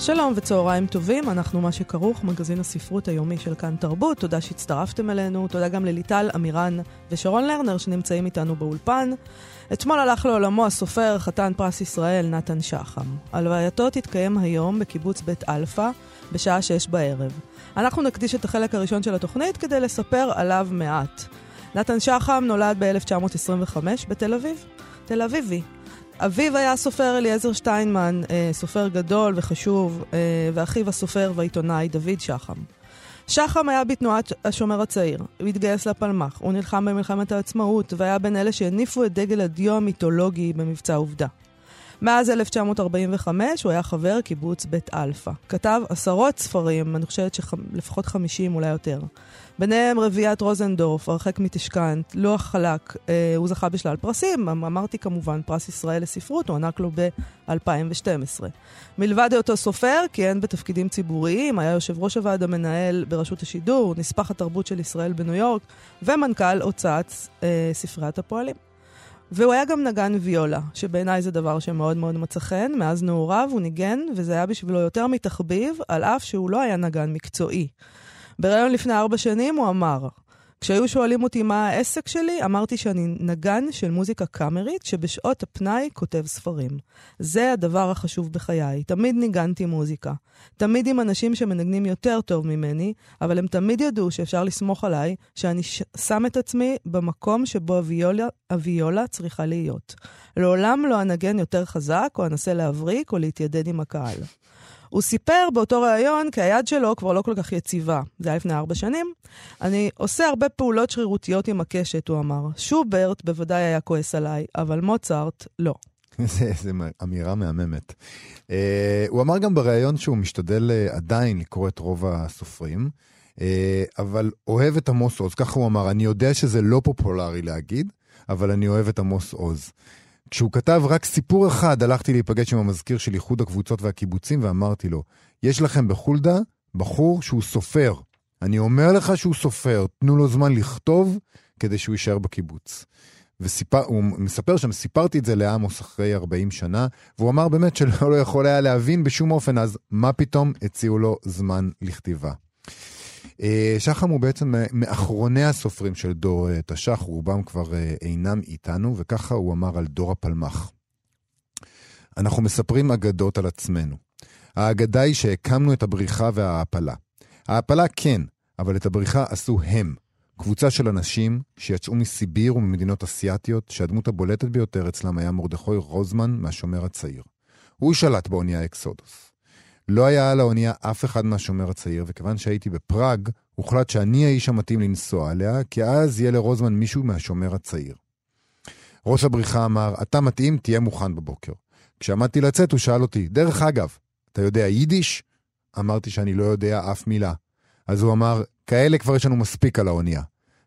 שלום וצהריים טובים, אנחנו מה שכרוך, מגזין הספרות היומי של כאן תרבות. תודה שהצטרפתם אלינו, תודה גם לליטל אמירן ושרון לרנר שנמצאים איתנו באולפן. אתמול הלך לעולמו הסופר, חתן פרס ישראל, נתן שחם. הלווייתו תתקיים היום בקיבוץ בית אלפא, בשעה שש בערב. אנחנו נקדיש את החלק הראשון של התוכנית כדי לספר עליו מעט. נתן שחם נולד ב-1925 בתל אביב. תל אביבי. אביו היה הסופר אליעזר שטיינמן, אה, סופר גדול וחשוב, אה, ואחיו הסופר והעיתונאי דוד שחם. שחם היה בתנועת השומר הצעיר, הוא התגייס לפלמ"ח, הוא נלחם במלחמת העצמאות, והיה בין אלה שהניפו את דגל הדיו המיתולוגי במבצע עובדה. מאז 1945 הוא היה חבר קיבוץ בית אלפא. כתב עשרות ספרים, אני חושבת שלפחות 50 אולי יותר. ביניהם רביעיית רוזנדורף, הרחק מטשקנט, לוח חלק, אה, הוא זכה בשלל פרסים, אמ, אמרתי כמובן פרס ישראל לספרות, הוענק לו ב-2012. מלבד היותו סופר, כיהן בתפקידים ציבוריים, היה יושב ראש הוועד המנהל ברשות השידור, נספח התרבות של ישראל בניו יורק, ומנכ"ל הוצאת אה, ספריית הפועלים. והוא היה גם נגן ויולה, שבעיניי זה דבר שמאוד מאוד מצא חן. מאז נעוריו הוא ניגן, וזה היה בשבילו יותר מתחביב, על אף שהוא לא היה נגן מקצועי. בריאיון לפני ארבע שנים הוא אמר, כשהיו שואלים אותי מה העסק שלי, אמרתי שאני נגן של מוזיקה קאמרית שבשעות הפנאי כותב ספרים. זה הדבר החשוב בחיי. תמיד ניגנתי מוזיקה. תמיד עם אנשים שמנגנים יותר טוב ממני, אבל הם תמיד ידעו שאפשר לסמוך עליי שאני ש... שם את עצמי במקום שבו הוויולה, הוויולה צריכה להיות. לעולם לא אנגן יותר חזק, או אנסה להבריק, או להתיידד עם הקהל. הוא סיפר באותו ריאיון כי היד שלו כבר לא כל כך יציבה. זה היה לפני ארבע שנים. אני עושה הרבה פעולות שרירותיות עם הקשת, הוא אמר. שוברט בוודאי היה כועס עליי, אבל מוצרט, לא. זו אמירה מהממת. Uh, הוא אמר גם בריאיון שהוא משתדל uh, עדיין לקרוא את רוב הסופרים, uh, אבל אוהב את עמוס עוז, ככה הוא אמר, אני יודע שזה לא פופולרי להגיד, אבל אני אוהב את עמוס עוז. כשהוא כתב רק סיפור אחד, הלכתי להיפגש עם המזכיר של איחוד הקבוצות והקיבוצים ואמרתי לו, יש לכם בחולדה בחור שהוא סופר. אני אומר לך שהוא סופר, תנו לו זמן לכתוב כדי שהוא יישאר בקיבוץ. והוא מספר שם, סיפרתי את זה לעמוס אחרי 40 שנה, והוא אמר באמת שלא לא יכול היה להבין בשום אופן, אז מה פתאום הציעו לו זמן לכתיבה. אה, שחם הוא בעצם מאחרוני הסופרים של דור אה, תש"ח, רובם כבר אה, אינם איתנו, וככה הוא אמר על דור הפלמ"ח. אנחנו מספרים אגדות על עצמנו. האגדה היא שהקמנו את הבריחה וההעפלה. ההעפלה כן, אבל את הבריחה עשו הם. קבוצה של אנשים שיצאו מסיביר וממדינות אסיאתיות, שהדמות הבולטת ביותר אצלם היה מרדכי רוזמן מהשומר הצעיר. הוא שלט באונייה אקסודוס. לא היה על האונייה אף אחד מהשומר הצעיר, וכיוון שהייתי בפראג, הוחלט שאני האיש המתאים לנסוע עליה, כי אז יהיה לרוזמן מישהו מהשומר הצעיר. ראש הבריחה אמר, אתה מתאים, תהיה מוכן בבוקר. כשעמדתי לצאת, הוא שאל אותי, דרך אגב, אתה יודע יידיש? אמרתי שאני לא יודע אף מילה. אז הוא אמר, כאלה כבר יש לנו מספיק על האונייה.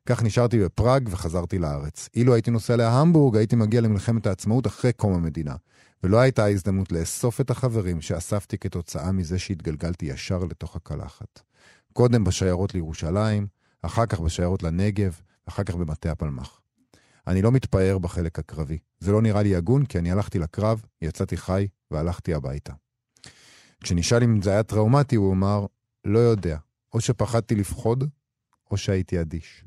כך נשארתי בפראג וחזרתי לארץ. אילו הייתי נוסע להמבורג, הייתי מגיע למלחמת העצמאות אחרי קום המדינה. ולא הייתה הזדמנות לאסוף את החברים שאספתי כתוצאה מזה שהתגלגלתי ישר לתוך הקלחת. קודם בשיירות לירושלים, אחר כך בשיירות לנגב, אחר כך במטה הפלמ"ח. אני לא מתפאר בחלק הקרבי. זה לא נראה לי הגון, כי אני הלכתי לקרב, יצאתי חי והלכתי הביתה. כשנשאל אם זה היה טראומטי, הוא אמר, לא יודע. או שפחדתי לפחוד, או שהייתי אדיש.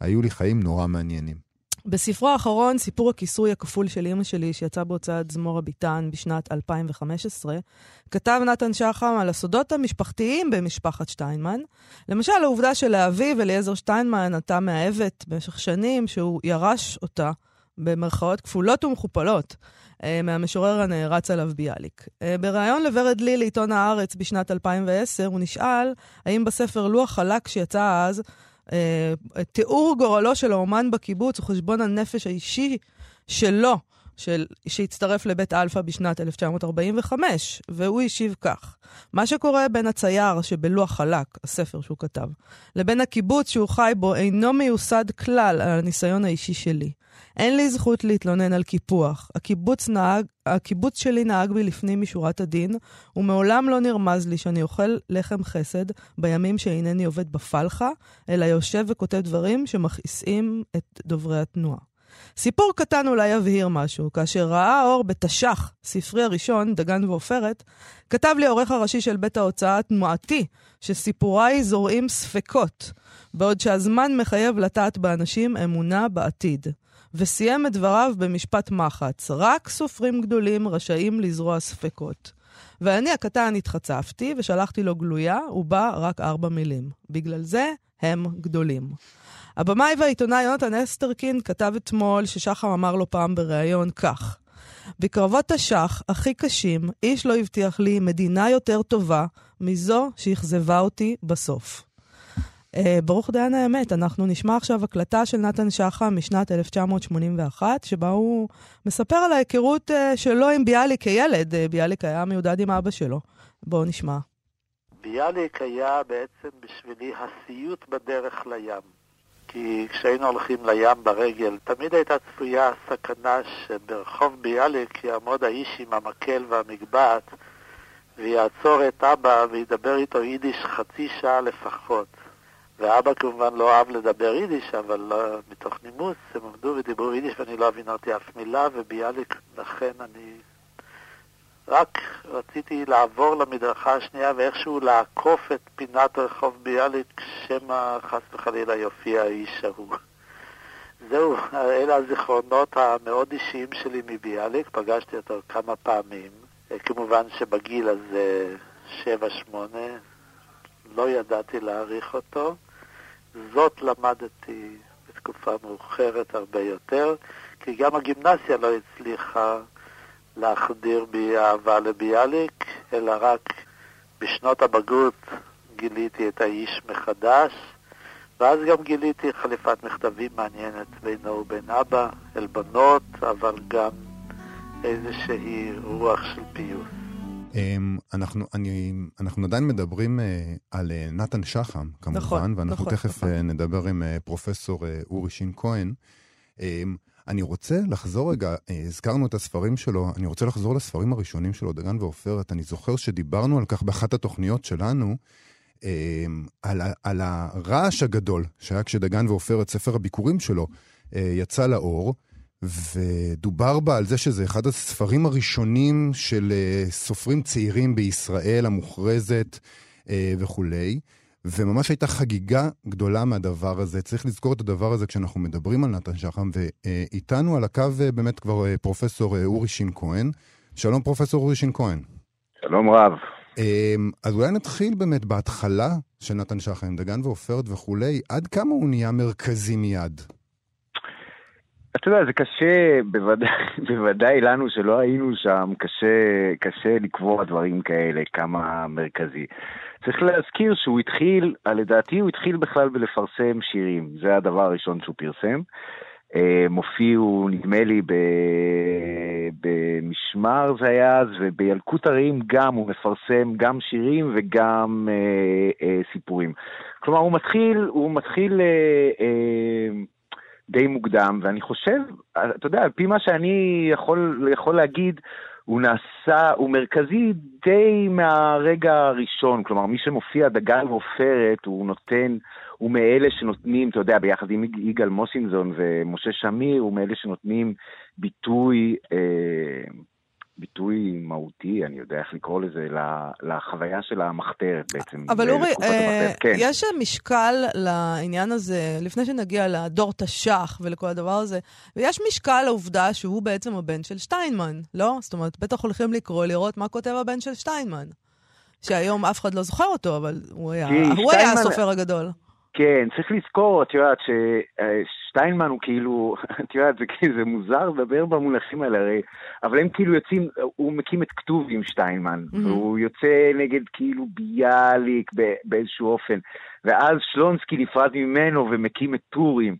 היו לי חיים נורא מעניינים. בספרו האחרון, סיפור הכיסוי הכפול של אימא שלי, שיצא בהוצאת זמור הביטן בשנת 2015, כתב נתן שחם על הסודות המשפחתיים במשפחת שטיינמן. למשל, העובדה שלאביו, אליעזר שטיינמן, נטע מאהבת במשך שנים, שהוא ירש אותה, במרכאות כפולות ומכופלות, אה, מהמשורר הנערץ עליו ביאליק. אה, בריאיון לוורד לי לעיתון הארץ בשנת 2010, הוא נשאל האם בספר לוח חלק שיצא אז, תיאור גורלו של האומן בקיבוץ וחשבון הנפש האישי שלו של, שהצטרף לבית אלפא בשנת 1945, והוא השיב כך: מה שקורה בין הצייר שבלוח חלק, הספר שהוא כתב, לבין הקיבוץ שהוא חי בו אינו מיוסד כלל על הניסיון האישי שלי. אין לי זכות להתלונן על קיפוח. הקיבוץ, נהג, הקיבוץ שלי נהג בי לפנים משורת הדין, ומעולם לא נרמז לי שאני אוכל לחם חסד בימים שאינני עובד בפלחה, אלא יושב וכותב דברים שמכעיסים את דוברי התנועה. סיפור קטן אולי יבהיר משהו. כאשר ראה האור בתש"ח, ספרי הראשון, דגן ועופרת, כתב לי העורך הראשי של בית ההוצאה תנועתי, שסיפוריי זורעים ספקות, בעוד שהזמן מחייב לטעת באנשים אמונה בעתיד. וסיים את דבריו במשפט מחץ, רק סופרים גדולים רשאים לזרוע ספקות. ואני הקטן התחצפתי ושלחתי לו גלויה, ובה רק ארבע מילים. בגלל זה הם גדולים. הבמאי והעיתונאי יונתן אסטרקין כתב אתמול ששחם אמר לו פעם בריאיון כך: בקרבות תש"ח הכי קשים, איש לא הבטיח לי מדינה יותר טובה מזו שאכזבה אותי בסוף. Uh, ברוך דיין האמת, אנחנו נשמע עכשיו הקלטה של נתן שחם משנת 1981, שבה הוא מספר על ההיכרות uh, שלו עם ביאליק כילד. Uh, ביאליק היה מיודד עם אבא שלו. בואו נשמע. ביאליק היה בעצם בשבילי הסיוט בדרך לים. כי כשהיינו הולכים לים ברגל, תמיד הייתה צפויה הסכנה שברחוב ביאליק יעמוד האיש עם המקל והמגבעת ויעצור את אבא וידבר איתו יידיש חצי שעה לפחות. ואבא כמובן לא אהב לדבר יידיש, אבל לא, מתוך נימוס הם עמדו ודיברו יידיש ואני לא הבינרתי אף מילה, וביאליק, לכן אני רק רציתי לעבור למדרכה השנייה ואיכשהו לעקוף את פינת רחוב ביאליק, שמא חס וחלילה יופיע האיש ההוא. זהו, אלה הזיכרונות המאוד אישיים שלי מביאליק, פגשתי אותו כמה פעמים. כמובן שבגיל הזה, שבע, שמונה, לא ידעתי להעריך אותו. זאת למדתי בתקופה מאוחרת הרבה יותר, כי גם הגימנסיה לא הצליחה להחדיר בי אהבה לביאליק, אלא רק בשנות הבגרות גיליתי את האיש מחדש, ואז גם גיליתי חליפת מכתבים מעניינת בינו ובין אבא אל בנות, אבל גם איזושהי רוח של פיוס. אמ, אנחנו, אני, אנחנו עדיין מדברים אה, על אה, נתן שחם, כמובן, נכון, ואנחנו נכון, תכף נכון. נדבר עם פרופסור אורי שין כהן. אמ, אני רוצה לחזור רגע, הזכרנו את הספרים שלו, אני רוצה לחזור לספרים הראשונים שלו, דגן ועופרת. אני זוכר שדיברנו על כך באחת התוכניות שלנו, אמ, על, על הרעש הגדול שהיה כשדגן ועופרת, ספר הביקורים שלו, יצא לאור. ודובר בה על זה שזה אחד הספרים הראשונים של uh, סופרים צעירים בישראל המוכרזת uh, וכולי. וממש הייתה חגיגה גדולה מהדבר הזה. צריך לזכור את הדבר הזה כשאנחנו מדברים על נתן שחם, ואיתנו על הקו uh, באמת כבר פרופסור אורי שין כהן. שלום פרופסור אורי שין כהן. שלום רב. Uh, אז אולי נתחיל באמת בהתחלה של נתן שחם, דגן ועופרת וכולי, עד כמה הוא נהיה מרכזי מיד? אתה יודע, זה קשה, בוודאי, בוודאי לנו שלא היינו שם, קשה, קשה לקבוע דברים כאלה, כמה מרכזי. צריך להזכיר שהוא התחיל, לדעתי הוא התחיל בכלל בלפרסם שירים, זה הדבר הראשון שהוא פרסם. אה, מופיעו, נדמה לי, ב... במשמר זה היה אז, ובילקוט הרעים גם הוא מפרסם גם שירים וגם אה, אה, סיפורים. כלומר, הוא מתחיל, הוא מתחיל... אה, אה, די מוקדם, ואני חושב, אתה יודע, על פי מה שאני יכול, יכול להגיד, הוא נעשה, הוא מרכזי די מהרגע הראשון, כלומר, מי שמופיע דגל ועופרת, הוא נותן, הוא מאלה שנותנים, אתה יודע, ביחד עם יגאל מוסינזון ומשה שמיר, הוא מאלה שנותנים ביטוי, אה, ביטוי מהותי, אני יודע איך לקרוא לזה, לחוויה של המחתרת בעצם. אבל אורי, אה, כן. יש משקל לעניין הזה, לפני שנגיע לדור תש"ח ולכל הדבר הזה, ויש משקל לעובדה שהוא בעצם הבן של שטיינמן, לא? זאת אומרת, בטח הולכים לקרוא, לראות מה כותב הבן של שטיינמן. שהיום אף אחד לא זוכר אותו, אבל הוא היה, הוא היה הסופר הגדול. כן, צריך לזכור, את יודעת, ששטיינמן הוא כאילו, את יודעת, זה, זה מוזר לדבר במונחים האלה, הרי, אבל הם כאילו יוצאים, הוא מקים את כתוב עם שטיינמן, mm-hmm. והוא יוצא נגד כאילו ביאליק באיזשהו אופן, ואז שלונסקי נפרד ממנו ומקים את טורים.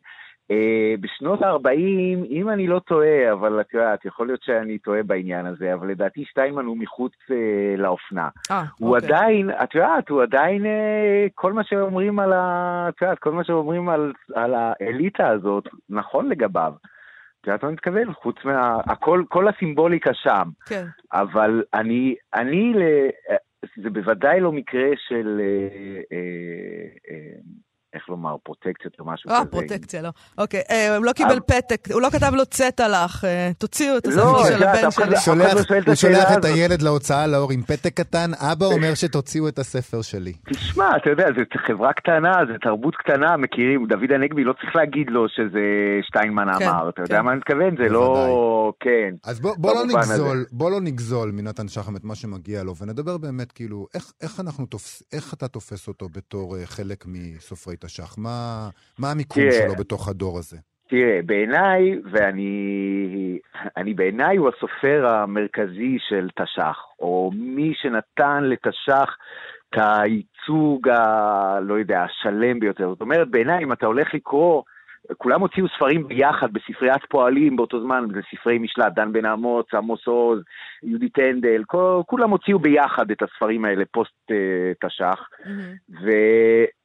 אה, בשנות ה-40, אם אני לא טועה, אבל את יודעת, יכול להיות שאני טועה בעניין הזה, אבל לדעתי שטיינמן הוא מחוץ אה, לאופנה. אה, הוא אוקיי. עדיין, את יודעת, הוא עדיין, אה, כל מה שאומרים על ה... את יודעת, כל מה שאומרים על, על האליטה הזאת, נכון לגביו. את יודעת מה אני מתכוון? חוץ מה... הכל, כל הסימבוליקה שם. כן. אבל אני, אני, ל- זה בוודאי לא מקרה של, אה, אה, אה, איך לומר, פרוטקציות או משהו אה, כזה. פרוטקציה, לא. אוקיי, אה, הוא לא קיבל פתק, הוא לא כתב לו צטע לך, אה, תוציאו את לא, הספר של הבן שלי. לא- הוא שולח את. הילד להוצאה לאור עם פתק קטן, אבא אומר שתוציאו את הספר שלי. תשמע, אתה יודע, זו חברה קטנה, זו תרבות קטנה, מכירים, דוד הנגבי, לא צריך להגיד לו שזה שטיינמן כן, אמר, אתה כן. יודע מה אני מתכוון? זה לא... כן. אז בוא, לא. נגזול, בוא לא נגזול מנתן שחם את מה שמגיע לו, ונדבר באמת כאילו, איך, איך, אנחנו תופס, איך אתה תופס אותו בתור אה, חלק מסופרי תש"ח? מה, מה המיקום תראה. שלו בתוך הדור הזה? תראה, בעיניי, ואני אני בעיניי הוא הסופר המרכזי של תש"ח, או מי שנתן לתש"ח את הייצוג ה... לא יודע, השלם ביותר. זאת אומרת, בעיניי, אם אתה הולך לקרוא, כולם הוציאו ספרים ביחד בספריית פועלים באותו זמן, זה ספרי משלט, דן בן אמוץ, עמוס עוז, יהודית הנדל, כל, כולם הוציאו ביחד את הספרים האלה, פוסט אה, תש"ח. מהמם.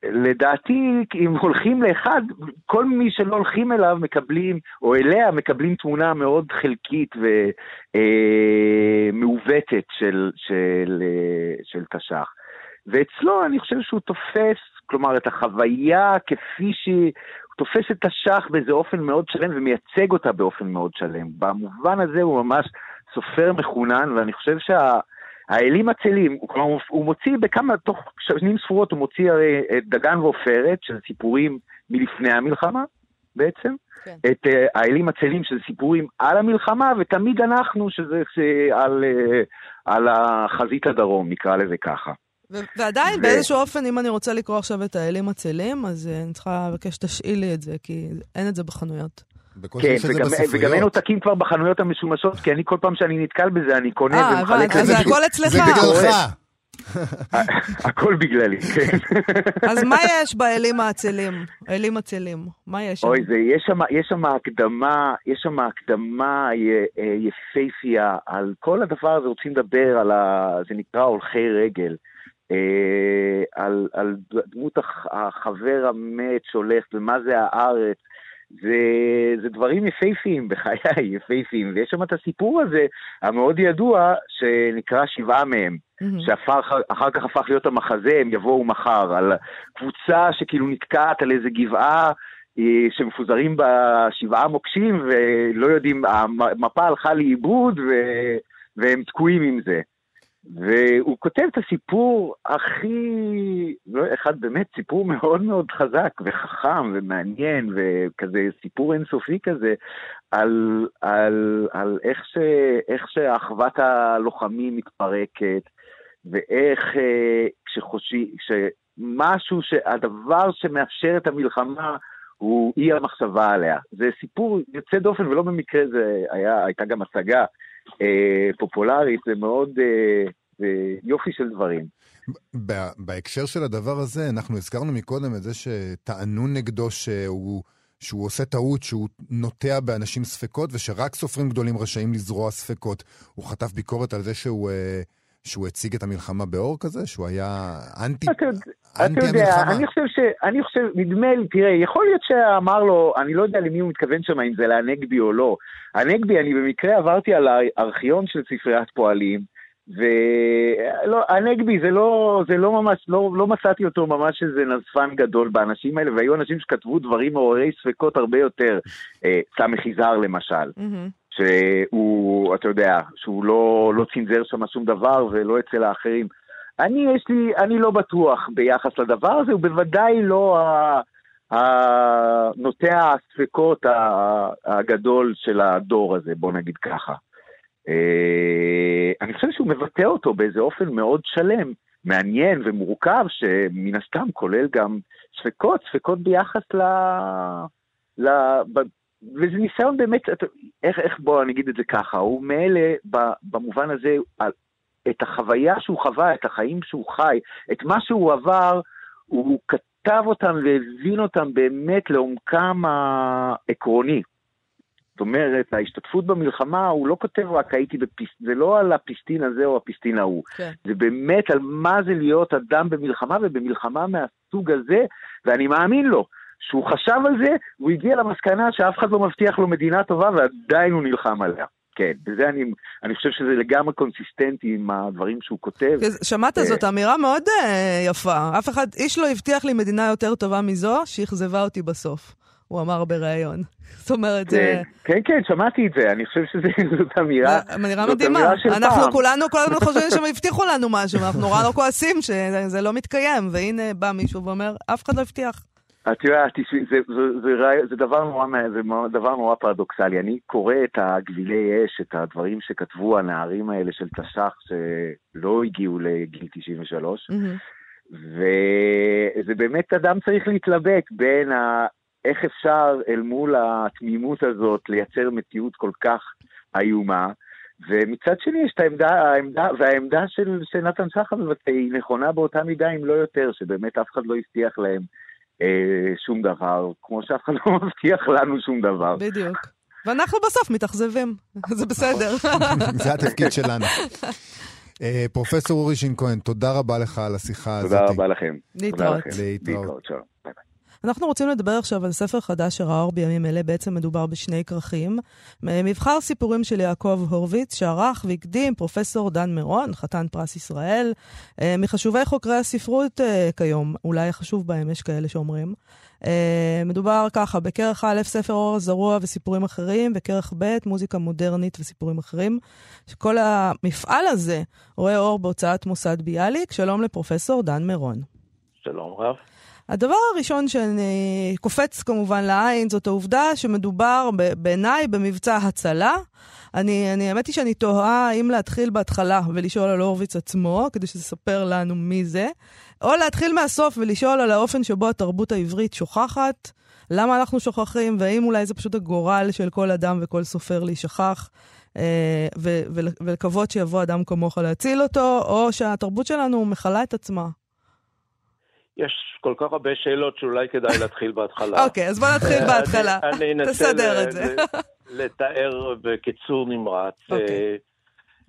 ולדעתי, אם הולכים לאחד, כל מי שלא הולכים אליו מקבלים, או אליה מקבלים תמונה מאוד חלקית ומעוותת של, של, אה, של תש"ח. ואצלו אני חושב שהוא תופס, כלומר, את החוויה כפי שהיא, תופס את תש"ח באיזה אופן מאוד שלם ומייצג אותה באופן מאוד שלם. במובן הזה הוא ממש סופר מחונן, ואני חושב שה... האלים עצלים, הוא, כלומר, הוא מוציא בכמה, תוך שנים ספורות הוא מוציא הרי את דגן ועופרת, שזה סיפורים מלפני המלחמה בעצם, כן. את uh, האלים עצלים, שזה סיפורים על המלחמה, ותמיד אנחנו, שזה ש, על, uh, על החזית הדרום, נקרא לזה ככה. ועדיין, ו- באיזשהו אופן, אם אני רוצה לקרוא עכשיו את האלים הצלים, אז אה, אני צריכה לבקש שתשאיל לי את זה, כי אין את זה בחנויות. כן, וגם, וגם אין. עותקים כבר בחנויות המשומשות, כי אני כל פעם שאני נתקל בזה, אני קונה אה, ומחלק הבנתי, אז זה. הכל אצלך. זה בגללך. הכל בגללי, כן. אז מה יש באלים העצלים? האלים עצלים, מה יש שם? אוי, זה, יש שם, יש שם הקדמה, יש שם הקדמה אה, יפייפייה על כל הדבר הזה, רוצים לדבר על ה... זה נקרא הולכי רגל. אה, על, על דמות הח- החבר המת שהולך, ומה זה הארץ. זה, זה דברים יפייפיים, בחיי יפייפיים, ויש שם את הסיפור הזה, המאוד ידוע, שנקרא שבעה מהם. מהמם. שאחר כך הפך להיות המחזה, הם יבואו מחר, על קבוצה שכאילו נתקעת על איזה גבעה אה, שמפוזרים בה שבעה מוקשים ולא יודעים, המפה הלכה לאיבוד ו... והם תקועים עם זה. והוא כותב את הסיפור הכי, לא, אחד באמת, סיפור מאוד מאוד חזק וחכם ומעניין וכזה סיפור אינסופי כזה על, על, על איך, ש, איך שאחוות הלוחמים מתפרקת ואיך אה, כשחושבים, כשמשהו, שהדבר שמאפשר את המלחמה הוא אי המחשבה עליה. זה סיפור יוצא דופן ולא במקרה זה היה, הייתה גם השגה אה, פופולרית, זה מאוד אה, זה יופי של דברים. בהקשר של הדבר הזה, אנחנו הזכרנו מקודם את זה שטענו נגדו שהוא, שהוא עושה טעות, שהוא נוטע באנשים ספקות, ושרק סופרים גדולים רשאים לזרוע ספקות. הוא חטף ביקורת על זה שהוא, אה, שהוא הציג את המלחמה באור כזה? שהוא היה אנטי, אתה יודע, אתה אנטי יודע, המלחמה? אני חושב ש... אני חושב, נדמה לי, תראה, יכול להיות שאמר לו, אני לא יודע למי הוא מתכוון שם, אם זה להנגבי או לא. הנגבי, אני במקרה עברתי על הארכיון של ספריית פועלים, ולא, הנגבי זה לא, זה לא ממש, לא, לא מצאתי אותו ממש איזה נזפן גדול באנשים האלה, והיו אנשים שכתבו דברים מעוררי ספקות הרבה יותר. אה, סמך יזהר למשל. מהמם. שהוא, אתה יודע, שהוא לא, לא צנזר שם שום דבר ולא אצל האחרים. אני, יש לי, אני לא בטוח ביחס לדבר הזה, הוא בוודאי לא נוטע הספקות הגדול של הדור הזה, בוא נגיד ככה. אה, אני חושב שהוא מבטא אותו באיזה אופן מאוד שלם, מעניין ומורכב, שמן הסתם כולל גם ספקות, ספקות ביחס ל... ל... וזה ניסיון באמת, איך, איך בוא נגיד את זה ככה, הוא מאלה במובן הזה, את החוויה שהוא חווה, את החיים שהוא חי, את מה שהוא עבר, הוא, כתב אותם והבין אותם באמת לעומקם העקרוני. זאת אומרת, ההשתתפות במלחמה, הוא לא כותב רק הייתי בפיסט, זה לא על הפיסטין הזה או הפיסטין ההוא. כן. זה באמת על מה זה להיות אדם במלחמה, ובמלחמה מהסוג הזה, ואני מאמין לו. שהוא חשב על זה, הוא הגיע למסקנה שאף אחד לא מבטיח לו מדינה טובה ועדיין הוא נלחם עליה. כן, וזה אני, אני חושב שזה לגמרי קונסיסטנטי עם הדברים שהוא כותב. שמעת, uh, זאת אמירה מאוד uh, יפה. אף אחד, איש לא הבטיח לי מדינה יותר טובה מזו, שאכזבה אותי בסוף. הוא אמר בריאיון. זאת אומרת, כן, זה... כן, כן, שמעתי את זה, אני חושב שזאת אמירה, אמירה מדהימה. אנחנו כולנו, כולנו חושבים שהם הבטיחו לנו משהו, אנחנו נורא לא כועסים שזה לא מתקיים, והנה בא מישהו ואומר, אף אחד לא הבטיח. את יודעת, זה, זה, זה, זה, דבר נורא, זה דבר נורא פרדוקסלי. אני קורא את הגבילי אש, את הדברים שכתבו הנערים האלה של תש"ח שלא הגיעו לגיל 93, mm-hmm. וזה באמת אדם צריך להתלבט בין ה... איך אפשר אל מול התמימות הזאת לייצר מציאות כל כך איומה, ומצד שני יש את העמדה, העמדה והעמדה של, של נתן שחר היא נכונה באותה מידה, אם לא יותר, שבאמת אף אחד לא הבטיח להם שום דבר, כמו שאף אחד לא מבטיח לנו שום דבר. בדיוק. ואנחנו בסוף מתאכזבים, זה בסדר. זה התפקיד שלנו. אה, פרופסור אורי שין כהן, תודה רבה לך על השיחה הזאת. תודה רבה לכם. להתראות. להתראות. אנחנו רוצים לדבר עכשיו על ספר חדש שראה אור בימים אלה, בעצם מדובר בשני כרכים. מבחר סיפורים של יעקב הורוביץ, שערך והקדים פרופסור דן מירון, חתן פרס ישראל, אה, מחשובי חוקרי הספרות אה, כיום, אולי החשוב בהם, יש כאלה שאומרים. אה, מדובר ככה, בכרך א', ספר אור הזרוע וסיפורים אחרים, וכרך ב', מוזיקה מודרנית וסיפורים אחרים. שכל המפעל הזה רואה אור בהוצאת מוסד ביאליק. שלום לפרופסור דן מירון. שלום רב. הדבר הראשון שאני קופץ כמובן לעין זאת העובדה שמדובר בעיניי במבצע הצלה. אני, אני, האמת היא שאני תוהה האם להתחיל בהתחלה ולשאול על הורוביץ עצמו, כדי שתספר לנו מי זה, או להתחיל מהסוף ולשאול על האופן שבו התרבות העברית שוכחת, למה אנחנו שוכחים, והאם אולי זה פשוט הגורל של כל אדם וכל סופר להישכח. אה, ולקוות שיבוא אדם כמוך להציל אותו, או שהתרבות שלנו מכלה את עצמה. יש כל כך הרבה שאלות שאולי כדאי להתחיל בהתחלה. אוקיי, אז בוא נתחיל בהתחלה. אני אנסה לתאר בקיצור נמרץ. אוקיי. אה,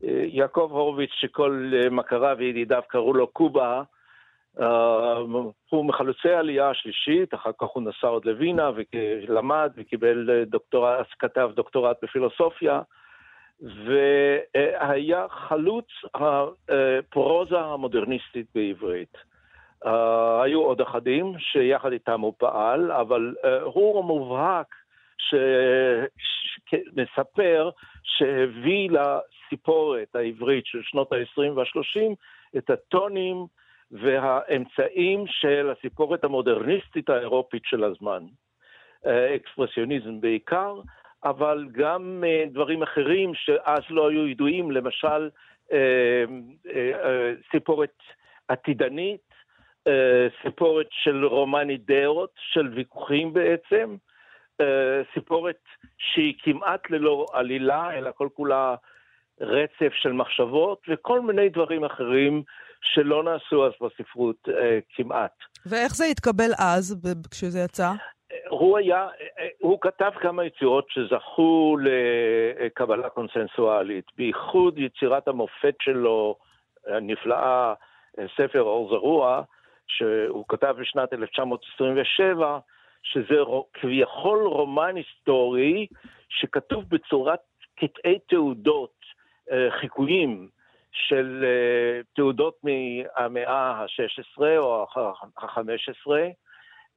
אה, יעקב הורוביץ, שכל מכריו וידידיו קראו לו קובה, אה, הוא מחלוצי העלייה השלישית, אחר כך הוא נסע עוד לווינה ולמד וקיבל דוקטורט, כתב דוקטורט בפילוסופיה, והיה חלוץ הפרוזה המודרניסטית בעברית. Uh, היו עוד אחדים שיחד איתם הוא פעל, אבל uh, הוא המובהק שמספר שהביא לסיפורת העברית של שנות ה-20 וה-30 את הטונים והאמצעים של הסיפורת המודרניסטית האירופית של הזמן. Uh, אקספרסיוניזם בעיקר, אבל גם uh, דברים אחרים שאז לא היו ידועים, למשל uh, uh, uh, סיפורת עתידנית, אה, סיפורת של רומני דעות, של ויכוחים בעצם, אה, סיפורת שהיא כמעט ללא עלילה, אלא כל כולה רצף של מחשבות, וכל מיני דברים אחרים שלא נעשו אז בספרות אה, כמעט. ואיך זה התקבל אז, כשזה יצא? הוא היה, הוא כתב כמה יצירות שזכו לקבלה קונסנסואלית, בייחוד יצירת המופת שלו, הנפלאה, ספר אור זרוע, שהוא כתב בשנת 1927, שזה כביכול רומן היסטורי שכתוב בצורת קטעי תעודות, אה, חיקויים של אה, תעודות מהמאה ה-16 או ה-15,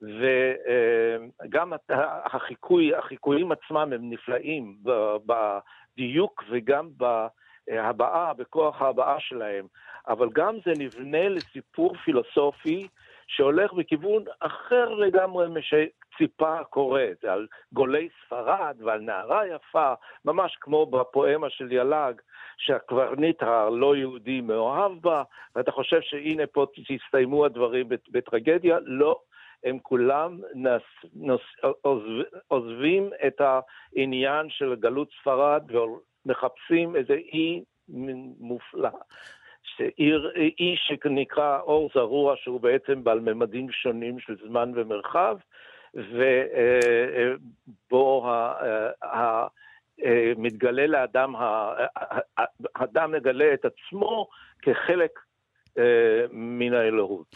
וגם החיקוי, החיקויים עצמם הם נפלאים בדיוק וגם בהבעה, בכוח ההבעה שלהם. אבל גם זה נבנה לסיפור פילוסופי שהולך בכיוון אחר לגמרי משציפה הקוראת, על גולי ספרד ועל נערה יפה, ממש כמו בפואמה של יל"ג, שהקברניט הלא יהודי מאוהב בה, ואתה חושב שהנה פה תסתיימו הדברים בטרגדיה, לא. הם כולם נס, נוס, עוזב, עוזבים את העניין של גלות ספרד ומחפשים איזה אי מופלא עיר, אי שנקרא אור זרוע, שהוא בעצם בעל ממדים שונים של זמן ומרחב, ובו מתגלה לאדם, האדם מגלה את עצמו כחלק מן האלוהות.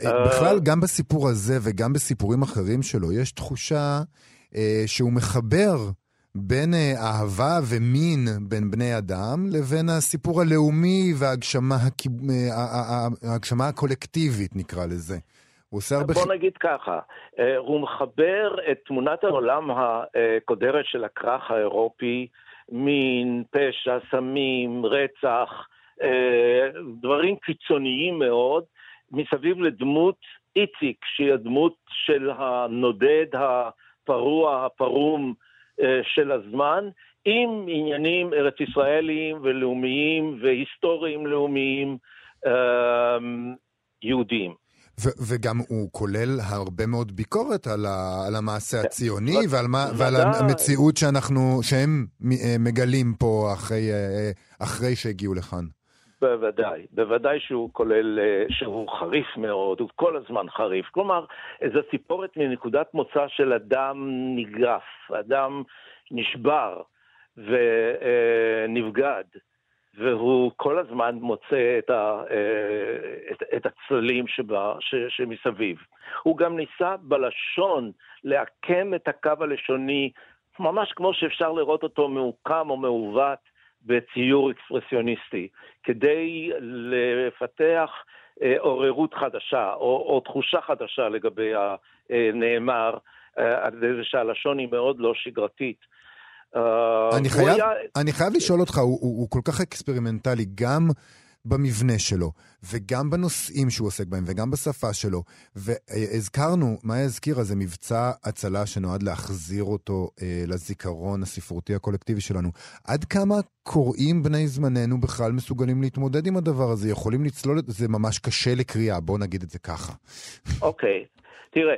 בכלל, גם בסיפור הזה וגם בסיפורים אחרים שלו, יש תחושה שהוא מחבר בין אה, אהבה ומין בין בני אדם לבין הסיפור הלאומי וההגשמה אה, הקולקטיבית, נקרא לזה. הוא עושה הרבה... בוא נגיד ככה, אה, הוא מחבר את תמונת העולם הקודרת של הכרך האירופי, מין, פשע, סמים, רצח, דברים קיצוניים מאוד, מסביב לדמות איציק, שהיא הדמות של הנודד הפרוע, הפרום, של הזמן, עם עניינים ארץ ישראליים ולאומיים והיסטוריים לאומיים אה, יהודיים. ו- וגם הוא כולל הרבה מאוד ביקורת על, ה- על המעשה כן. הציוני ועל, מה- ועל המציאות שאנחנו, שהם אה, מגלים פה אחרי, אחרי שהגיעו לכאן. בוודאי, בוודאי שהוא כולל, שהוא חריף מאוד, הוא כל הזמן חריף. כלומר, איזו סיפורת מנקודת מוצא של אדם נגרף, אדם נשבר ונבגד, והוא כל הזמן מוצא את, ה, את, את הצללים שבה, ש, שמסביב. הוא גם ניסה בלשון לעקם את הקו הלשוני, ממש כמו שאפשר לראות אותו מעוקם או מעוות בציור אקספרסיוניסטי, כדי לפתח אה, עוררות חדשה או, או תחושה חדשה לגבי הנאמר, אה, על זה שהלשון היא מאוד לא שגרתית. אה, אני חייב, היה... אני חייב לשאול אותך, הוא, הוא, הוא כל כך אקספרימנטלי, גם במבנה שלו, וגם בנושאים שהוא עוסק בהם, וגם בשפה שלו. והזכרנו, מה הזכירה? זה מבצע הצלה שנועד להחזיר אותו אה, לזיכרון הספרותי הקולקטיבי שלנו. עד כמה קוראים בני זמננו בכלל מסוגלים להתמודד עם הדבר הזה? יכולים לצלול את זה? ממש קשה לקריאה, בואו נגיד את זה ככה. אוקיי. Okay. תראה,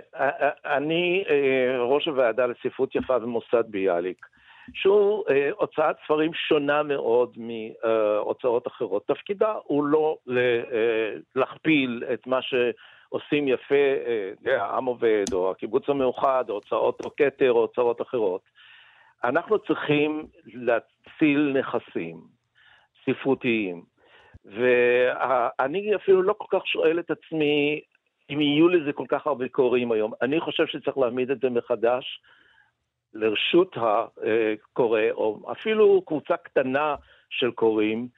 אני אה, ראש הוועדה לספרות יפה במוסד ביאליק. שהוא אה, הוצאת ספרים שונה מאוד מהוצאות אחרות. תפקידה הוא לא אה, להכפיל את מה שעושים יפה, אה, העם עובד, או הקיבוץ המאוחד, או הוצאות או כתר, או הוצאות אחרות. אנחנו צריכים להציל נכסים ספרותיים. ואני אפילו לא כל כך שואל את עצמי אם יהיו לזה כל כך הרבה קוראים היום. אני חושב שצריך להעמיד את זה מחדש לרשות הקורא, או אפילו קבוצה קטנה של קוראים,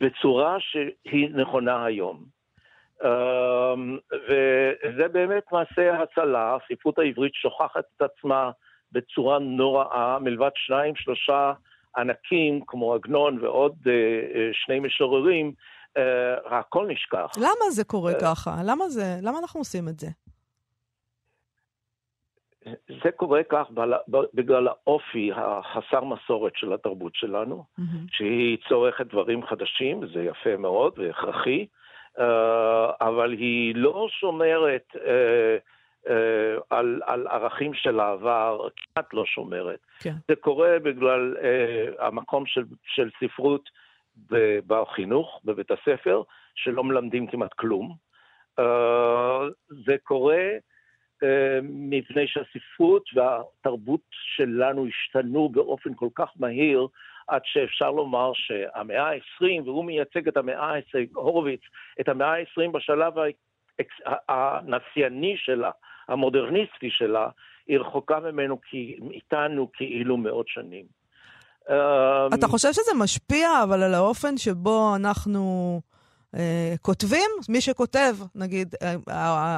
בצורה שהיא נכונה היום. אמ, וזה באמת מעשה הצלה, הספרות העברית שוכחת את עצמה בצורה נוראה, מלבד שניים, שלושה ענקים, כמו עגנון ועוד אה, אה, שני משוררים, אה, הכל נשכח. למה זה קורה ככה? למה, זה, למה אנחנו עושים את זה? זה קורה כך בגלל האופי החסר מסורת של התרבות שלנו, mm-hmm. שהיא צורכת דברים חדשים, זה יפה מאוד והכרחי, אה, אבל היא לא שומרת אה, אה, על, על ערכים של העבר, כמעט לא שומרת. כן. זה קורה בגלל המקום של, של ספרות בחינוך, בבית הספר, שלא מלמדים כמעט כלום. זה קורה מפני שהספרות והתרבות שלנו השתנו באופן כל כך מהיר, עד שאפשר לומר שהמאה ה-20, והוא מייצג את המאה ה-20, הורוביץ, את המאה ה-20 בשלב הנצייני שלה, המודרניסטי שלה, היא רחוקה ממנו איתנו כאילו מאות שנים. אתה חושב שזה משפיע אבל על האופן שבו אנחנו... אה, כותבים, מי שכותב, נגיד, אה,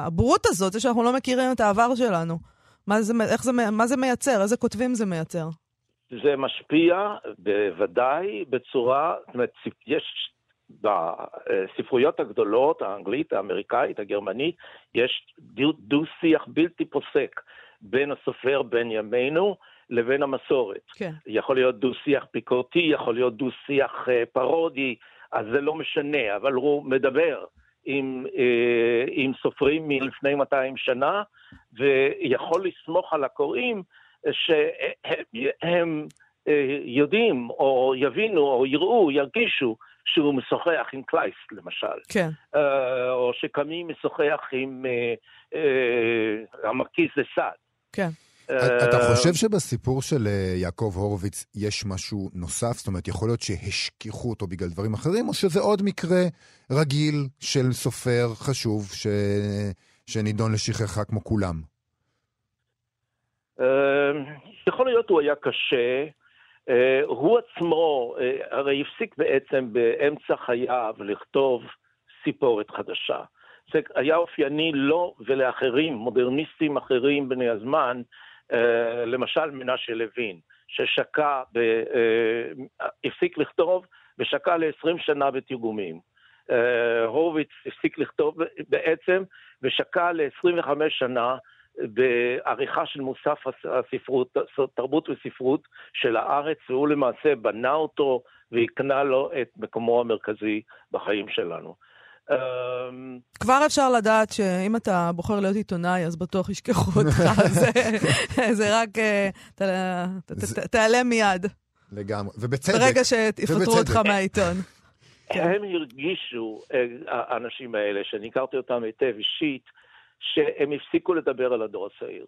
הבורות הזאת זה שאנחנו לא מכירים את העבר שלנו. מה זה, איך זה, מה זה מייצר? איזה כותבים זה מייצר? זה משפיע בוודאי בצורה, זאת אומרת, יש בספרויות הגדולות, האנגלית, האמריקאית, הגרמנית, יש דו-שיח בלתי פוסק בין הסופר בן ימינו לבין המסורת. כן. יכול להיות דו-שיח ביקורתי, יכול להיות דו-שיח אה, פרודי, אז זה לא משנה, אבל הוא מדבר עם, אה, עם סופרים מלפני 200 שנה, ויכול לסמוך על הקוראים שהם אה, יודעים, או יבינו, או יראו, ירגישו, שהוא משוחח עם קלייסט, למשל. כן. או שקאמי משוחח עם המרקיז דה סאד. כן. אתה חושב שבסיפור של יעקב הורוביץ יש משהו נוסף? זאת אומרת, יכול להיות שהשכיחו אותו בגלל דברים אחרים, או שזה עוד מקרה רגיל של סופר חשוב ש... שנידון לשכחה כמו כולם? יכול להיות הוא היה קשה. הוא עצמו הרי הפסיק בעצם באמצע חייו לכתוב סיפורת חדשה. זה היה אופייני לו ולאחרים, מודרניסטים אחרים בני הזמן, למשל מנשה לוין, ששקע, ב, הפסיק לכתוב ושקע ל-20 שנה בתרגומים. הורוביץ הפסיק לכתוב בעצם ושקע ל-25 שנה בעריכה של מוסף הספרות, תרבות וספרות של הארץ, והוא למעשה בנה אותו והקנה לו את מקומו המרכזי בחיים שלנו. כבר אפשר לדעת שאם אתה בוחר להיות עיתונאי, אז בטוח ישכחו אותך, זה רק, תעלה מיד. לגמרי, ובצדק. ברגע שיפטרו אותך מהעיתון. הם הרגישו, האנשים האלה, שאני הכרתי אותם היטב אישית, שהם הפסיקו לדבר על הדור הצעיר.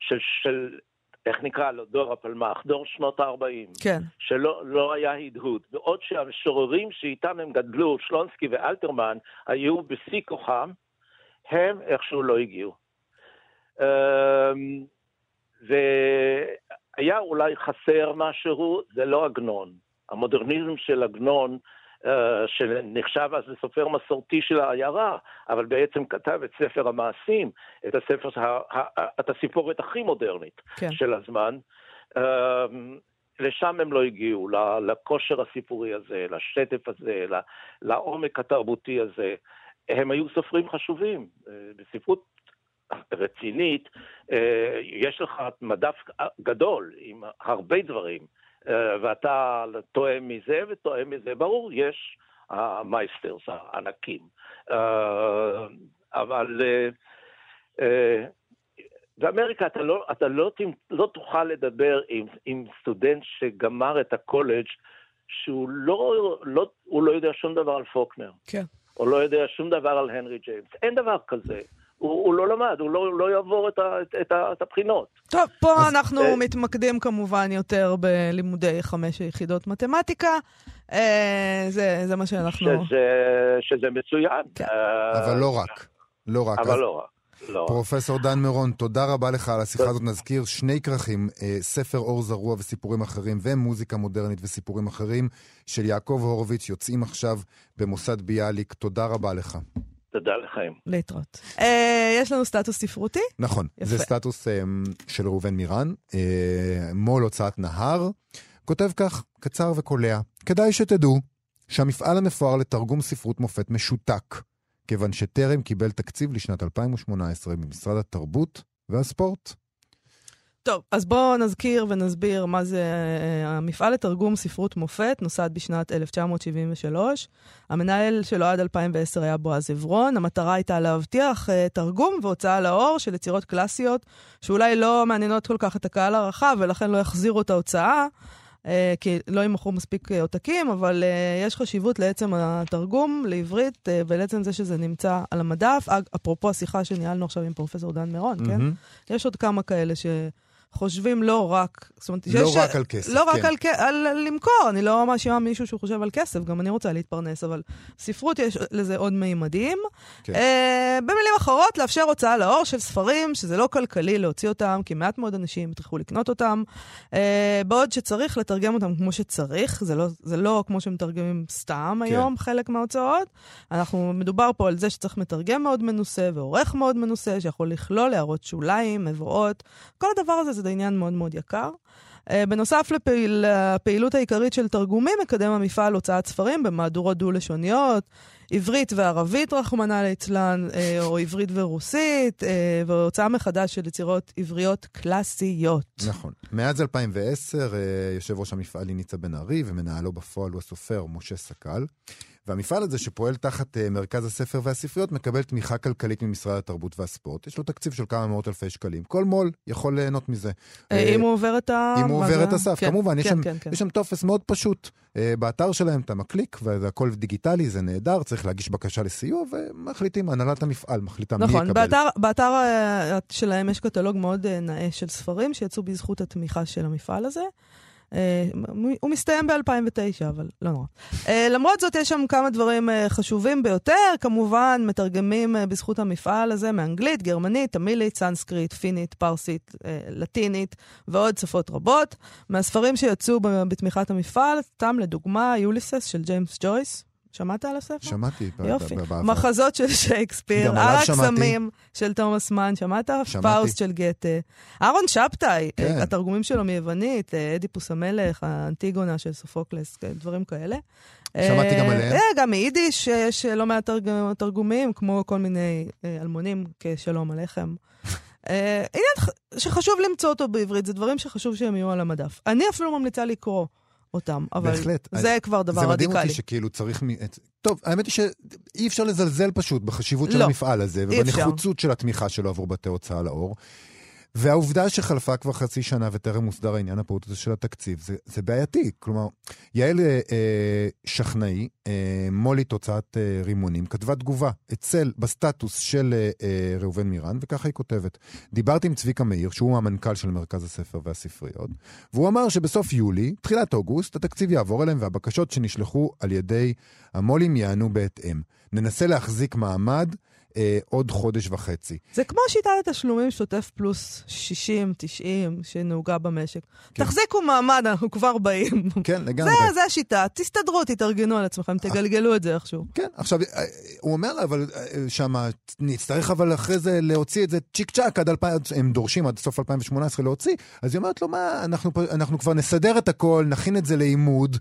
של, של איך נקרא לו, דור הפלמ"ח, דור שנות ה-40. כן. שלא לא היה הדהוד. בעוד שהמשוררים שאיתם הם גדלו, שלונסקי ואלתרמן, היו בשיא כוחם, הם איכשהו לא הגיעו. והיה אולי חסר משהו, זה לא עגנון. המודרניזם של עגנון שנחשב אז לסופר מסורתי של העיירה, אבל בעצם כתב את ספר המעשים, את הספר, את הסיפורת הכי מודרנית כן. של הזמן. אה, לשם הם לא הגיעו, לכושר הסיפורי הזה, לשטף הזה, לעומק התרבותי הזה. הם היו סופרים חשובים. אה, בספרות רצינית, יש לך מדף גדול עם הרבה דברים. אה, ואתה טועה מזה וטועה מזה. ברור, יש המייסטרס הענקים. אה, אבל אה, באמריקה אתה לא, אתה לא, לא תוכל לדבר עם, עם סטודנט שגמר את הקולג' שהוא לא, לא, לא יודע שום דבר על פוקנר. כן. או לא יודע שום דבר על הנרי ג'יימס. אין דבר כזה. הוא, הוא לא למד, הוא לא, לא יעבור את, ה, את, ה, את הבחינות. טוב, פה אז, אנחנו אה... מתמקדים כמובן יותר בלימודי חמש יחידות מתמטיקה. אה, זה, זה מה שאנחנו... שזה, שזה מצוין. כן. אה... אבל לא רק. לא רק. אבל אז... לא רק. לא. פרופסור דן מירון, תודה רבה לך על השיחה הזאת. נזכיר שני כרכים, אה, ספר אור זרוע וסיפורים אחרים, ומוזיקה מודרנית וסיפורים אחרים, של יעקב הורוביץ, יוצאים עכשיו במוסד ביאליק. תודה רבה לך. תודה לכם. להתראות. אה, יש לנו סטטוס ספרותי? נכון, יפה. זה סטטוס אה, של ראובן מירן, אה, מו"ל הוצאת נהר. כותב כך, קצר וקולע, כדאי שתדעו שהמפעל המפואר לתרגום ספרות מופת משותק, כיוון שטרם קיבל תקציב לשנת 2018 ממשרד התרבות והספורט. טוב, אז בואו נזכיר ונסביר מה זה uh, המפעל לתרגום ספרות מופת, נוסד בשנת 1973. המנהל שלו עד 2010 היה בועז עברון. המטרה הייתה להבטיח uh, תרגום והוצאה לאור של יצירות קלאסיות, שאולי לא מעניינות כל כך את הקהל הרחב, ולכן לא יחזירו את ההוצאה. uh, כי לא ימכרו מספיק עותקים, אבל יש חשיבות לעצם התרגום לעברית ולעצם זה שזה נמצא על המדף. אפרופו השיחה שניהלנו עכשיו עם פרופסור דן מירון, mm-hmm. כן? יש עוד כמה כאלה ש... חושבים לא רק... זאת אומרת, לא שיש, רק על כסף, לא כן. רק על, על, על למכור, אני לא מאשימה מישהו שהוא חושב על כסף, גם אני רוצה להתפרנס, אבל ספרות יש לזה עוד מימדים. כן. אה, במילים אחרות, לאפשר הוצאה לאור של ספרים, שזה לא כלכלי להוציא אותם, כי מעט מאוד אנשים יתחילו לקנות אותם, אה, בעוד שצריך לתרגם אותם כמו שצריך, זה לא, זה לא כמו שמתרגמים סתם כן. היום, חלק מההוצאות. אנחנו, מדובר פה על זה שצריך מתרגם מאוד מנוסה ועורך מאוד מנוסה, שיכול לכלול הערות שוליים, מבואות, כל הדבר הזה זה עניין מאוד מאוד יקר. Uh, בנוסף לפעיל, לפעילות העיקרית של תרגומים, מקדם המפעל הוצאת ספרים במהדורות דו-לשוניות, עברית וערבית, רחמנא ליצלן, uh, או עברית ורוסית, uh, והוצאה מחדש של יצירות עבריות קלאסיות. נכון. מאז 2010, uh, יושב ראש המפעל היא ניצה בן ארי, ומנהלו בפועל הוא הסופר משה סקל. והמפעל הזה שפועל תחת uh, מרכז הספר והספריות מקבל תמיכה כלכלית ממשרד התרבות והספורט. יש לו תקציב של כמה מאות אלפי שקלים. כל מו"ל יכול ליהנות מזה. אם הוא עובר את ה... אם הוא עובר את הסף, כן, כמובן. יש כן, שם- כן. יש שם טופס מאוד פשוט. באתר שלהם אתה מקליק, והכל דיגיטלי, זה נהדר, צריך להגיש בקשה לסיוע, ומחליטים, הנהלת המפעל מחליטה מי יקבל. נכון, באתר, אה, שלהם יש קטלוג מאוד אה, נאה של ספרים שיצאו בזכות התמיכה של המפעל הזה. אה, הוא- מסתיים ב-2009, אבל לא נורא. אה, למרות זאת, יש שם כמה דברים אה, חשובים ביותר. כמובן, מתרגמים בזכות המפעל הזה מאנגלית, גרמנית, תמילית, סנסקריט, פינית, פרסית, לטינית ועוד שפות רבות. מהספרים שיצאו בתמיכת המפעל, סתם לדוגמה, יוליסס של ג'יימס ג'ויס. שמעת על הספר? שמעתי. יופי. בעבר. מחזות של שייקספיר, הר שמעתי. הקסמים של תומאס מן, שמעת? שמעתי. פאוסט של גתה. אהרון שבתאי, כן. אה, התרגומים שלו מיוונית, אה, אדיפוס המלך, האנטיגונה של סופוקלס, כן, דברים כאלה. שמעתי גם עליהם. אה, גם מיידיש יש לא מעט תרג- תרגומים, כמו כל מיני אלמונים כשלום עליכם. עניין שחשוב למצוא אותו בעברית, זה דברים שחשוב שהם יהיו על המדף. אני אפילו ממליצה לקרוא אותם, אבל בהחלט. זה כבר דבר זה מדהים רדיקלי. אותי שכאילו צריך... מ- טוב, האמת היא שאי אפשר לזלזל פשוט בחשיבות של לא, המפעל הזה. ובנחוצות של התמיכה שלו עבור בתי הוצאה לאור. והעובדה שחלפה כבר חצי שנה וטרם מוסדר העניין הפעוט הזה של התקציב, זה, זה בעייתי. כלומר, יעל אה, אה, שכנאי, אה, מולית הוצאת אה, רימונים, כתבה תגובה אצל, בסטטוס של אה, אה, ראובן מירן, וככה היא כותבת. דיברתי עם צביקה מאיר, שהוא המנכ"ל של מרכז הספר והספריות, והוא אמר שבסוף יולי, תחילת אוגוסט, התקציב יעבור אליהם והבקשות שנשלחו על ידי המו"לים יענו בהתאם. ננסה להחזיק מעמד אה, עוד חודש וחצי. זה כמו שיטת התשלומים שוטף פלוס 60, 90, שנהוגה במשק. כן. תחזיקו מעמד, אנחנו כבר באים. כן, לגמרי. זה, זה השיטה, תסתדרו, תתארגנו על עצמכם, תגלגלו את זה איכשהו. כן, עכשיו, אה, הוא אומר, אבל שמה, נצטרך אבל אחרי זה להוציא את זה צ'יק צ'אק עד 2000, הם דורשים עד סוף 2018 להוציא, אז היא אומרת לו, מה, אנחנו, אנחנו כבר נסדר את הכל, נכין את זה לעימוד,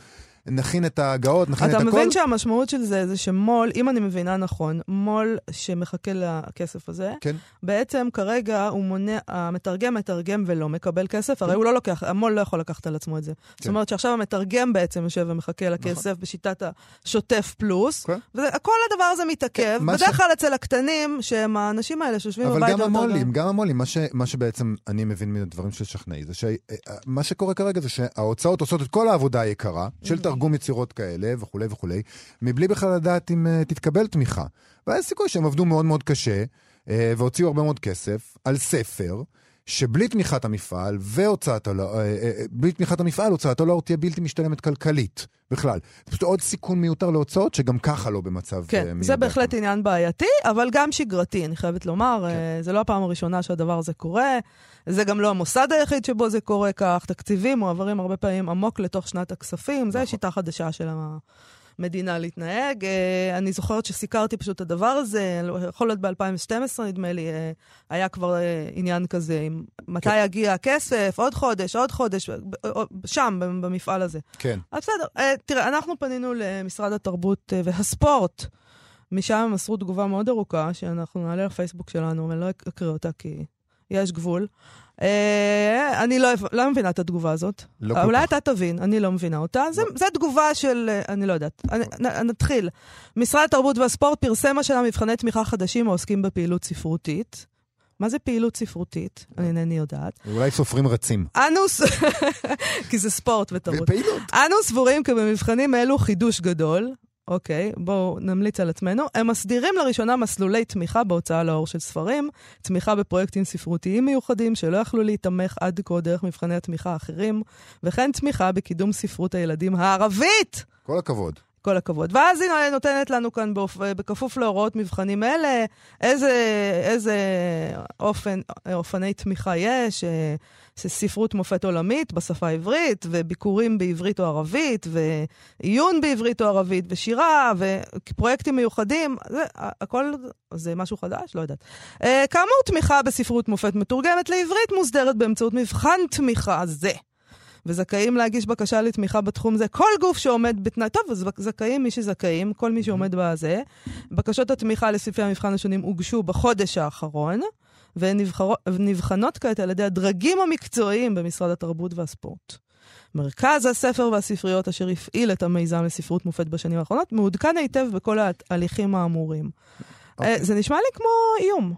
נכין את ההגאות, נכין את אתה הכל. מבין שהמשמעות של זה, זה שמו"ל, אם אני מבינה נכון, מו"ל שמחכה לכסף הזה, כן. בעצם כרגע הוא מונע, המתרגם מתרגם ולא מקבל כסף, הרי הוא לא לוקח, המו"ל לא יכול לקחת על עצמו את זה. זאת כן. אומרת שעכשיו המתרגם בעצם יושב ומחכה לכסף בשיטת השוטף פלוס, כן. וכל הדבר הזה מתעכב, מה בדרך ש- כלל אצל הקטנים, שהם האנשים האלה שיושבים אבל בבית גם ומתרגמים. המו"לים, גם המו"לים, מה, ש, מה שבעצם אני מבין מהדברים של שכנאי, זה שמה שקורה כרגע זה שההוצאות עושות את כל העבודה היקרה Mm-hmm. של תרגום יצירות כאלה וכולי וכולי, מבלי בכלל לדעת אם uh, תתקבל תמיכה. והיה סיכוי שהם עבדו מאוד מאוד קשה, uh, והוציאו הרבה מאוד כסף על ספר. שבלי תמיכת המפעל והוצאת הלא, אה, אה, בלי תמיכת המפעל, הוצאתו לאור תהיה בלתי משתלמת כלכלית בכלל. זה פשוט עוד סיכון מיותר להוצאות שגם ככה לא במצב אה, כן, זה בהחלט כמה. עניין בעייתי, אבל גם שגרתי, אני חייבת לומר. כן. זה לא הפעם הראשונה שהדבר הזה קורה. זה גם לא המוסד היחיד שבו זה קורה כך. תקציבים מועברים הרבה פעמים עמוק לתוך שנת הכספים. זו נכון. שיטה חדשה של המדינה להתנהג. אה, אני זוכרת שסיקרתי פשוט את הדבר הזה, לא- יכול להיות ב-2012 נדמה לי, אה, היה כבר אה, עניין כזה, עם מתי כן. יגיע הכסף, עוד חודש, עוד חודש, שם, במפעל הזה. כן. אז בסדר, אה, תראה, אנחנו פנינו למשרד התרבות והספורט. משם הם מסרו תגובה מאוד ארוכה, שאנחנו נעלה לפייסבוק שלנו, ואני לא אקריא אותה כי יש גבול. אה, אני לא, לא מבינה את התגובה הזאת. לא אולי. אתה תבין, אני לא מבינה אותה. זה, זה תגובה של, אה, אני לא יודעת. אני, נ, נתחיל. משרד התרבות והספורט פרסם השנה מבחני תמיכה חדשים העוסקים בפעילות ספרותית. מה זה פעילות ספרותית? אני אינני יודעת. אולי סופרים רצים. אנו, כי זה ספורט ותרבות. ופעילות. אנו סבורים כי במבחנים אלו חידוש גדול, אוקיי, בואו נמליץ על עצמנו, הם מסדירים לראשונה מסלולי תמיכה בהוצאה לאור של ספרים, תמיכה בפרויקטים ספרותיים מיוחדים שלא יכלו להיתמך עד כה דרך מבחני התמיכה האחרים, וכן תמיכה בקידום ספרות הילדים הערבית. כל הכבוד. כל הכבוד. ואז היא נותנת לנו כאן, באופ... בכפוף להוראות מבחנים אלה, איזה, איזה אופן, אופני תמיכה יש, אה, ספרות מופת עולמית בשפה העברית, וביקורים בעברית או ערבית, ועיון בעברית או ערבית, ושירה, ופרויקטים מיוחדים, זה, הכל זה משהו חדש? לא יודעת. אה, כאמור, תמיכה בספרות מופת מתורגמת לעברית מוסדרת באמצעות מבחן תמיכה זה. וזכאים להגיש בקשה לתמיכה בתחום זה כל גוף שעומד בתנאי, טוב, אז זכאים מי שזכאים, כל מי שעומד בזה. בקשות התמיכה לסעיפי המבחן השונים הוגשו בחודש האחרון, והן נבחנות כעת על ידי הדרגים המקצועיים במשרד התרבות והספורט. מרכז הספר והספריות אשר הפעיל את המיזם לספרות מופת בשנים האחרונות, מעודכן היטב בכל ההליכים האמורים. Okay. אוקיי. זה נשמע לי כמו איום.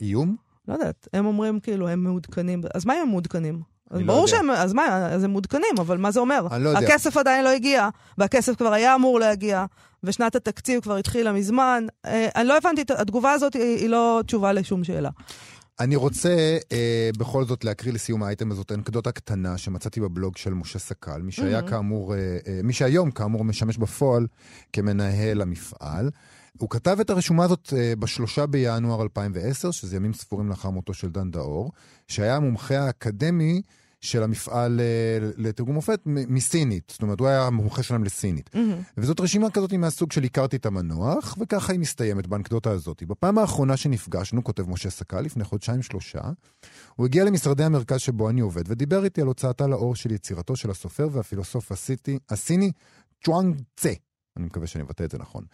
איום? לא יודעת, הם אומרים כאילו, הם מעודכנים. אז מה אם הם מעודכנים? אז לא ברור יודע. שהם, אז מה, אז הם מעודכנים, אבל מה זה אומר? אני לא יודע. הכסף עדיין לא הגיע, והכסף כבר היה אמור להגיע, ושנת התקציב כבר התחילה מזמן. אה, אני לא הבנתי, התגובה הזאת היא, היא לא תשובה לשום שאלה. אני רוצה אה, בכל זאת להקריא לסיום האייטם הזאת אנקדוטה קטנה שמצאתי בבלוג של משה סקל, מי שהיה Mhm. כאמור, אה, אה, מי שהיום כאמור משמש בפועל כמנהל המפעל. הוא כתב את הרשומה הזאת אה, בשלושה בינואר 2010, שזה ימים ספורים לאחר מותו של דן דאור, שהיה המומחה האקדמי של המפעל אה, לתרגום מופת מסינית. זאת אומרת, הוא היה המומחה שלהם לסינית. מהמם. וזאת רשימה כזאת מהסוג של הכרתי את המנוח, וככה היא מסתיימת באנקדוטה הזאת. בפעם האחרונה שנפגשנו, כותב משה סקל, לפני חודשיים-שלושה, הוא הגיע למשרדי המרכז שבו אני עובד, ודיבר איתי על הוצאתה לאור של יצירתו של הסופר והפילוסוף הסיטי, הסיני צ'ואנג צה. אני מקווה שאני מבטא את זה נכון.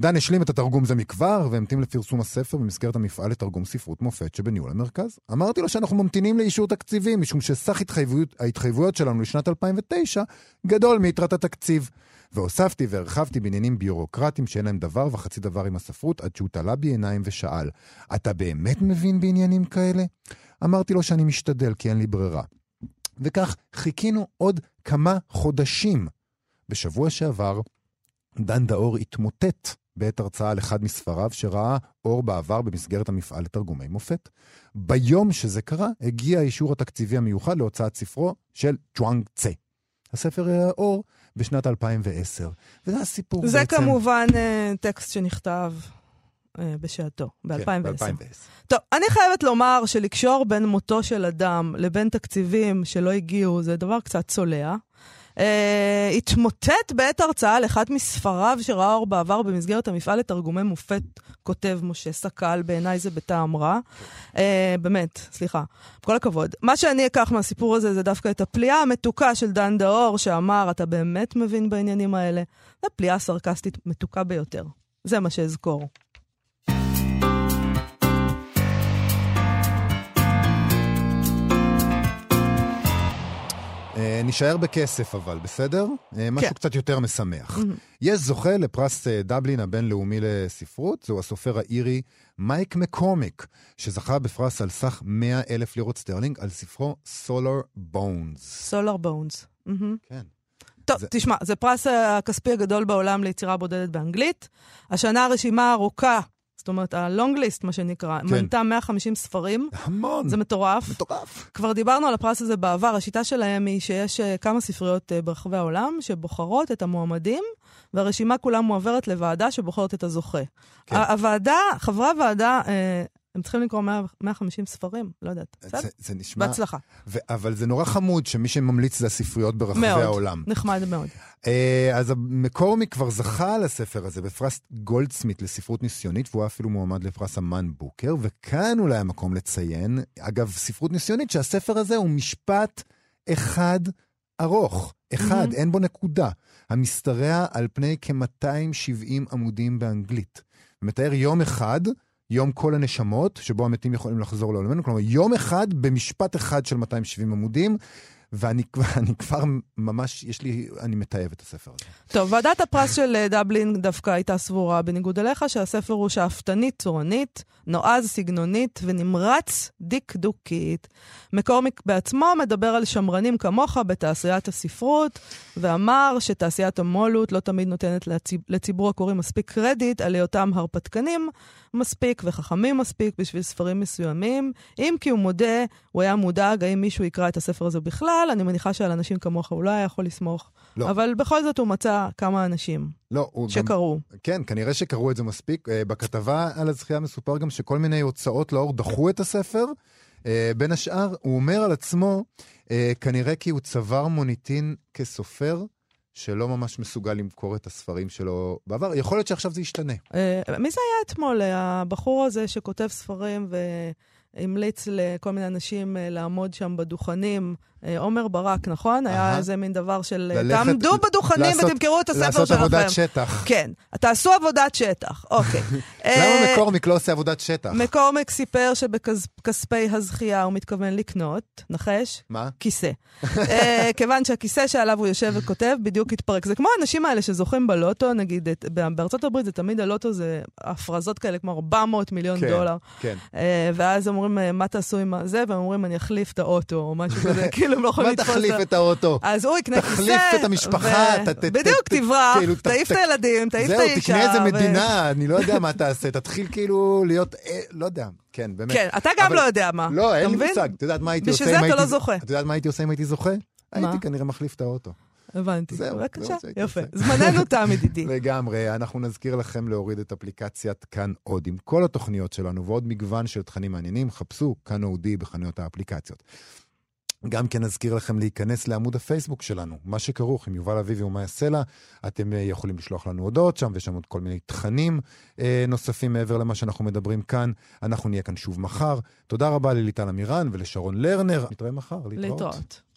דן השלים את התרגום זה מכבר, והמתין לפרסום הספר במסגרת המפעל לתרגום ספרות מופת שבניהול המרכז. אמרתי לו שאנחנו ממתינים לאישור תקציבים, משום שסך התחייבויות, ההתחייבויות שלנו לשנת 2009 גדול מיתרת התקציב. והוספתי והרחבתי בעניינים ביורוקרטיים שאין להם דבר וחצי דבר עם הספרות, עד שהוא תלה בי עיניים ושאל, אתה באמת מבין בעניינים כאלה? אמרתי לו שאני משתדל, כי אין לי ברירה. וכך חיכינו עוד כמה חודשים. בשבוע שעבר, דן דאור התמוטט בעת הרצאה על אחד מספריו שראה אור בעבר במסגרת המפעל לתרגומי מופת. ביום שזה קרה, הגיע האישור התקציבי המיוחד להוצאת ספרו של צ'ואנג צה. הספר ראה אור בשנת 2010. וזה הסיפור זה בעצם... כמובן אה, טקסט שנכתב אה, בשעתו, כן, ב-2010. ב-2010. טוב, אני חייבת לומר שלקשור בין מותו של אדם לבין תקציבים שלא הגיעו זה דבר קצת צולע. Uh, התמוטט בעת הרצאה על אחד מספריו שראה אור בעבר במסגרת המפעל לתרגומי מופת, כותב משה סקל, בעיניי זה בטעם רע. Uh, באמת, סליחה, כל הכבוד. מה שאני אקח מהסיפור הזה זה דווקא את הפליאה המתוקה של דן דאור, שאמר, אתה באמת מבין בעניינים האלה? זו פליאה סרקסטית מתוקה ביותר. זה מה שאזכור. אה, נישאר בכסף אבל, בסדר? אה, משהו כן. קצת יותר משמח. יש זוכה לפרס אה, דבלין הבינלאומי לספרות, זהו הסופר האירי מייק מקורמיק, שזכה בפרס על סך 100 אלף לירות סטרלינג על ספרו Solar Bones. Solar Bones. כן. טוב, זה- תשמע, זה פרס הכספי הגדול בעולם ליצירה בודדת באנגלית. השנה הרשימה הארוכה, זאת אומרת, ה-long list, מה שנקרא, כן. מנתה 150 ספרים, המון. זה מטורף. מטורף. כבר דיברנו על הפרס הזה בעבר, השיטה שלהם היא שיש אה, כמה ספריות אה, ברחבי העולם שבוחרות את המועמדים, והרשימה כולה מועברת לוועדה שבוחרת את הזוכה. כן. הוועדה, חברי הוועדה, אה, הם צריכים לקרוא 100 150 ספרים, לא יודעת. בסדר? זה, זה נשמע... בהצלחה. ו- אבל זה נורא חמוד שמי שממליץ זה הספריות ברחבי מאוד. העולם. נחמד מאוד. אה, אז מקורמי כבר זכה על הספר הזה בפרס גולדסמית לספרות ניסיונית, והוא אפילו מועמד לפרס אמן בוקר, וכאן אולי המקום לציין, אגב, ספרות ניסיונית, שהספר הזה הוא משפט אחד ארוך, אחד, Mhm. אין בו נקודה, המשתרע על פני כ-270 עמודים באנגלית. מתאר יום אחד, יום כל הנשמות, שבו המתים יכולים לחזור לעולמנו, כלומר, יום אחד במשפט אחד של 270 עמודים. ואני כבר, ממש, יש לי, אני מתעב את הספר הזה. טוב, ועדת הפרס של אה, דבלין דווקא הייתה סבורה, בניגוד אליך, שהספר הוא שאפתנית צורנית, נועז סגנונית ונמרץ דקדוקית. מקורמיק בעצמו מדבר על שמרנים כמוך בתעשיית הספרות, ואמר שתעשיית המו"לות לא תמיד נותנת לציב, לציבור הקוראים מספיק קרדיט על היותם הרפתקנים מספיק וחכמים מספיק בשביל ספרים מסוימים. אם כי הוא מודה, הוא היה מודאג האם מישהו יקרא את הספר הזה בכלל, אני מניחה שעל אנשים כמוך הוא לא היה יכול לסמוך. לא. אבל בכל זאת הוא מצא כמה אנשים לא, הוא גם... שקראו. כן, כנראה שקראו את זה מספיק. אה, בכתבה על הזכייה מסופר גם שכל מיני הוצאות לאור דחו את הספר. אה, בין השאר, הוא אומר על עצמו, אה, כנראה כי הוא צבר מוניטין כסופר, שלא ממש מסוגל למכור את הספרים שלו בעבר. יכול להיות שעכשיו זה ישתנה. מי זה היה אתמול? הבחור הזה שכותב ספרים ו... המליץ לכל מיני אנשים אה, לעמוד שם בדוכנים. אה, עומר ברק, נכון? היה איזה מין דבר של אה, ללכת- תעמדו בדוכנים לעשות- ותמכרו את הספר שלכם. לעשות עבודת שטח. כן, תעשו עבודת שטח, אוקיי. למה מקורמיק לא עושה עבודת שטח? מקורמיק סיפר שבכספי הזכייה הוא מתכוון לקנות, נחש? מה? כיסא. כיוון שהכיסא שעליו הוא יושב וכותב בדיוק התפרק. זה כמו האנשים האלה שזוכים בלוטו, נגיד, בארצות הברית זה תמיד הלוטו זה הפרזות כאלה כמו 400 מיליון כן, דולר. כן. ואז אומרים, אה, מה תעשו עם זה? והם אומרים, אני אחליף את האוטו, או משהו כזה, כאילו הם לא יכולים מה לתפוס תחליף את האוטו? אז הוא יקנה כיסא. תחליף את המשפחה, בדיוק, תברח, כאילו, תעיף את הילדים, תעיף את זהו, האישה. תקנה איזה מדינה, אני לא יודע מה תעשה, תתחיל כאילו להיות, אה, לא יודע, כן, באמת. כן, אתה גם לא יודע מה. לא, אין לי? מושג. את יודעת מה הייתי עושה בשביל אם זה הייתי... אתה לא זוכה. את יודעת מה הייתי עושה אם הייתי זוכה? הייתי כנראה מחליף את האוטו. הבנתי. זהו, בבקשה, יפה. זמננו תם, ידידי. לגמרי, אנחנו נזכיר לכם להוריד את אפליקציית כאן עוד עם כל התוכניות שלנו ועוד מגוון של תכנים מעניינים, חפשו כאן אודי בחנויות האפליקציות. גם כן נזכיר לכם להיכנס לעמוד הפייסבוק שלנו, מה שכרוך עם יובל אביבי ומאיה סלע. אתם אה, יכולים לשלוח לנו הודעות שם, ויש שם עוד כל מיני תכנים אה, נוספים מעבר למה שאנחנו מדברים כאן. אנחנו נהיה כאן שוב מחר. תודה רבה לליטל אמירן ולשרון לרנר. נתראה מחר, להתראות. להתראות.